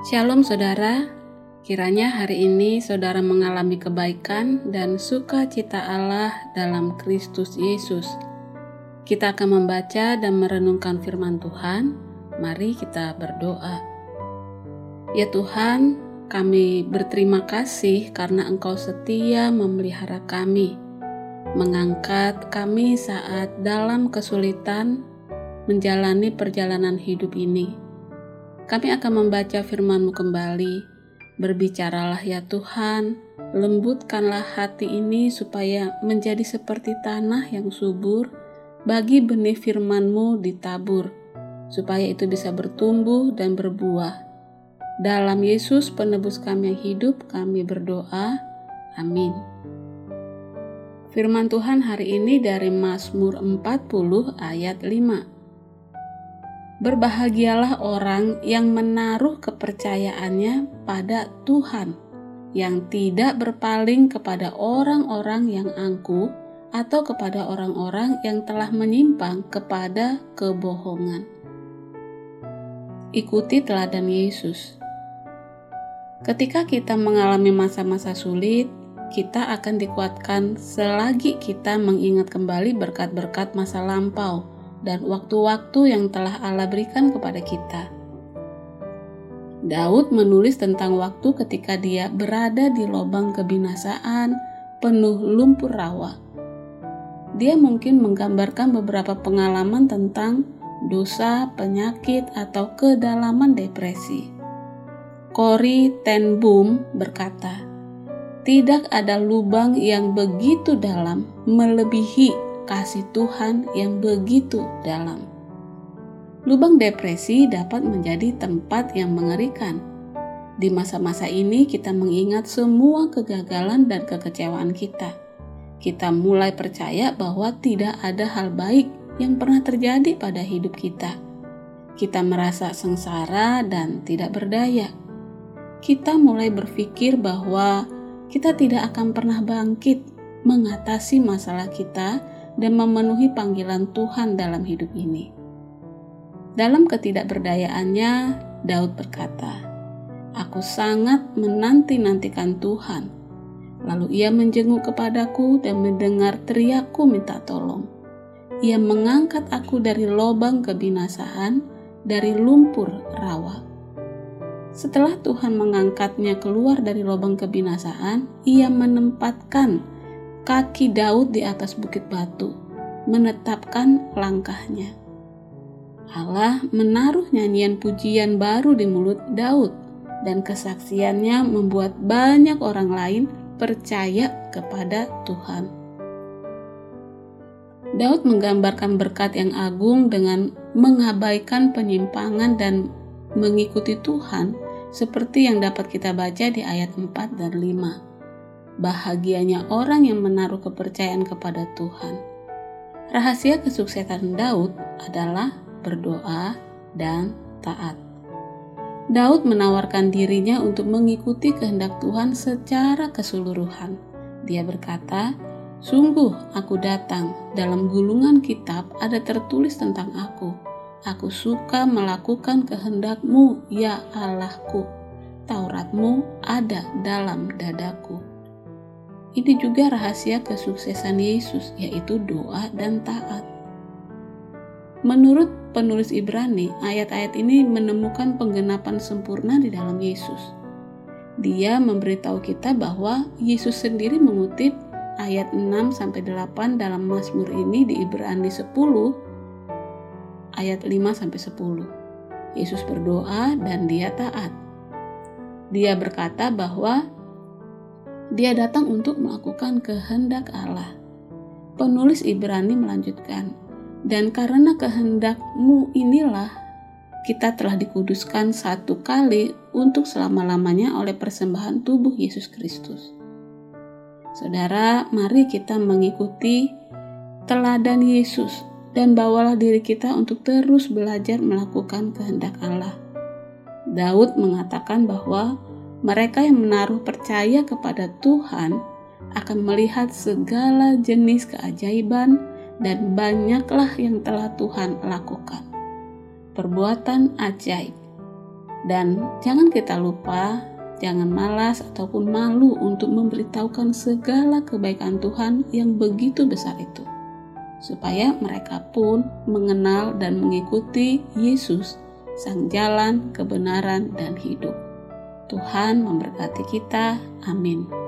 Shalom saudara, kiranya hari ini saudara mengalami kebaikan dan sukacita Allah dalam Kristus Yesus. Kita akan membaca dan merenungkan firman Tuhan. Mari kita berdoa. Ya Tuhan, kami berterima kasih karena Engkau setia memelihara kami, mengangkat kami saat dalam kesulitan menjalani perjalanan hidup ini kami akan membaca firman-Mu kembali. Berbicaralah ya Tuhan, lembutkanlah hati ini supaya menjadi seperti tanah yang subur bagi benih firman-Mu ditabur, supaya itu bisa bertumbuh dan berbuah. Dalam Yesus penebus kami yang hidup, kami berdoa. Amin. Firman Tuhan hari ini dari Mazmur 40 ayat 5. Berbahagialah orang yang menaruh kepercayaannya pada Tuhan, yang tidak berpaling kepada orang-orang yang angkuh atau kepada orang-orang yang telah menyimpang kepada kebohongan. Ikuti teladan Yesus. Ketika kita mengalami masa-masa sulit, kita akan dikuatkan selagi kita mengingat kembali berkat-berkat masa lampau dan waktu-waktu yang telah Allah berikan kepada kita. Daud menulis tentang waktu ketika dia berada di lubang kebinasaan penuh lumpur rawa. Dia mungkin menggambarkan beberapa pengalaman tentang dosa, penyakit, atau kedalaman depresi. Cory Ten Boom berkata, "Tidak ada lubang yang begitu dalam melebihi kasih Tuhan yang begitu dalam. Lubang depresi dapat menjadi tempat yang mengerikan. Di masa-masa ini, kita mengingat semua kegagalan dan kekecewaan kita. Kita mulai percaya bahwa tidak ada hal baik yang pernah terjadi pada hidup kita. Kita merasa sengsara dan tidak berdaya. Kita mulai berpikir bahwa kita tidak akan pernah bangkit mengatasi masalah kita dan memenuhi panggilan Tuhan dalam hidup ini. Dalam ketidakberdayaannya, Daud berkata, Aku sangat menanti-nantikan Tuhan. Lalu ia menjenguk kepadaku dan mendengar teriakku minta tolong. Ia mengangkat aku dari lubang kebinasaan, dari lumpur rawa. Setelah Tuhan mengangkatnya keluar dari lubang kebinasaan, ia menempatkan kaki Daud di atas bukit batu, menetapkan langkahnya. Allah menaruh nyanyian pujian baru di mulut Daud, dan kesaksiannya membuat banyak orang lain percaya kepada Tuhan. Daud menggambarkan berkat yang agung dengan mengabaikan penyimpangan dan mengikuti Tuhan seperti yang dapat kita baca di ayat 4 dan 5 bahagianya orang yang menaruh kepercayaan kepada Tuhan. Rahasia kesuksesan Daud adalah berdoa dan taat. Daud menawarkan dirinya untuk mengikuti kehendak Tuhan secara keseluruhan. Dia berkata, "Sungguh aku datang, dalam gulungan kitab ada tertulis tentang aku. Aku suka melakukan kehendakmu, ya Allahku. Tauratmu ada dalam dadaku." Ini juga rahasia kesuksesan Yesus, yaitu doa dan taat. Menurut penulis Ibrani, ayat-ayat ini menemukan penggenapan sempurna di dalam Yesus. Dia memberitahu kita bahwa Yesus sendiri mengutip ayat 6 sampai 8 dalam Mazmur ini di Ibrani 10 ayat 5 sampai 10. Yesus berdoa dan dia taat. Dia berkata bahwa dia datang untuk melakukan kehendak Allah. Penulis Ibrani melanjutkan, dan karena kehendakmu inilah kita telah dikuduskan satu kali untuk selama-lamanya oleh persembahan tubuh Yesus Kristus. Saudara, mari kita mengikuti teladan Yesus dan bawalah diri kita untuk terus belajar melakukan kehendak Allah. Daud mengatakan bahwa mereka yang menaruh percaya kepada Tuhan akan melihat segala jenis keajaiban dan banyaklah yang telah Tuhan lakukan. Perbuatan ajaib. Dan jangan kita lupa, jangan malas ataupun malu untuk memberitahukan segala kebaikan Tuhan yang begitu besar itu. Supaya mereka pun mengenal dan mengikuti Yesus, Sang Jalan, Kebenaran, dan Hidup. Tuhan memberkati kita. Amin.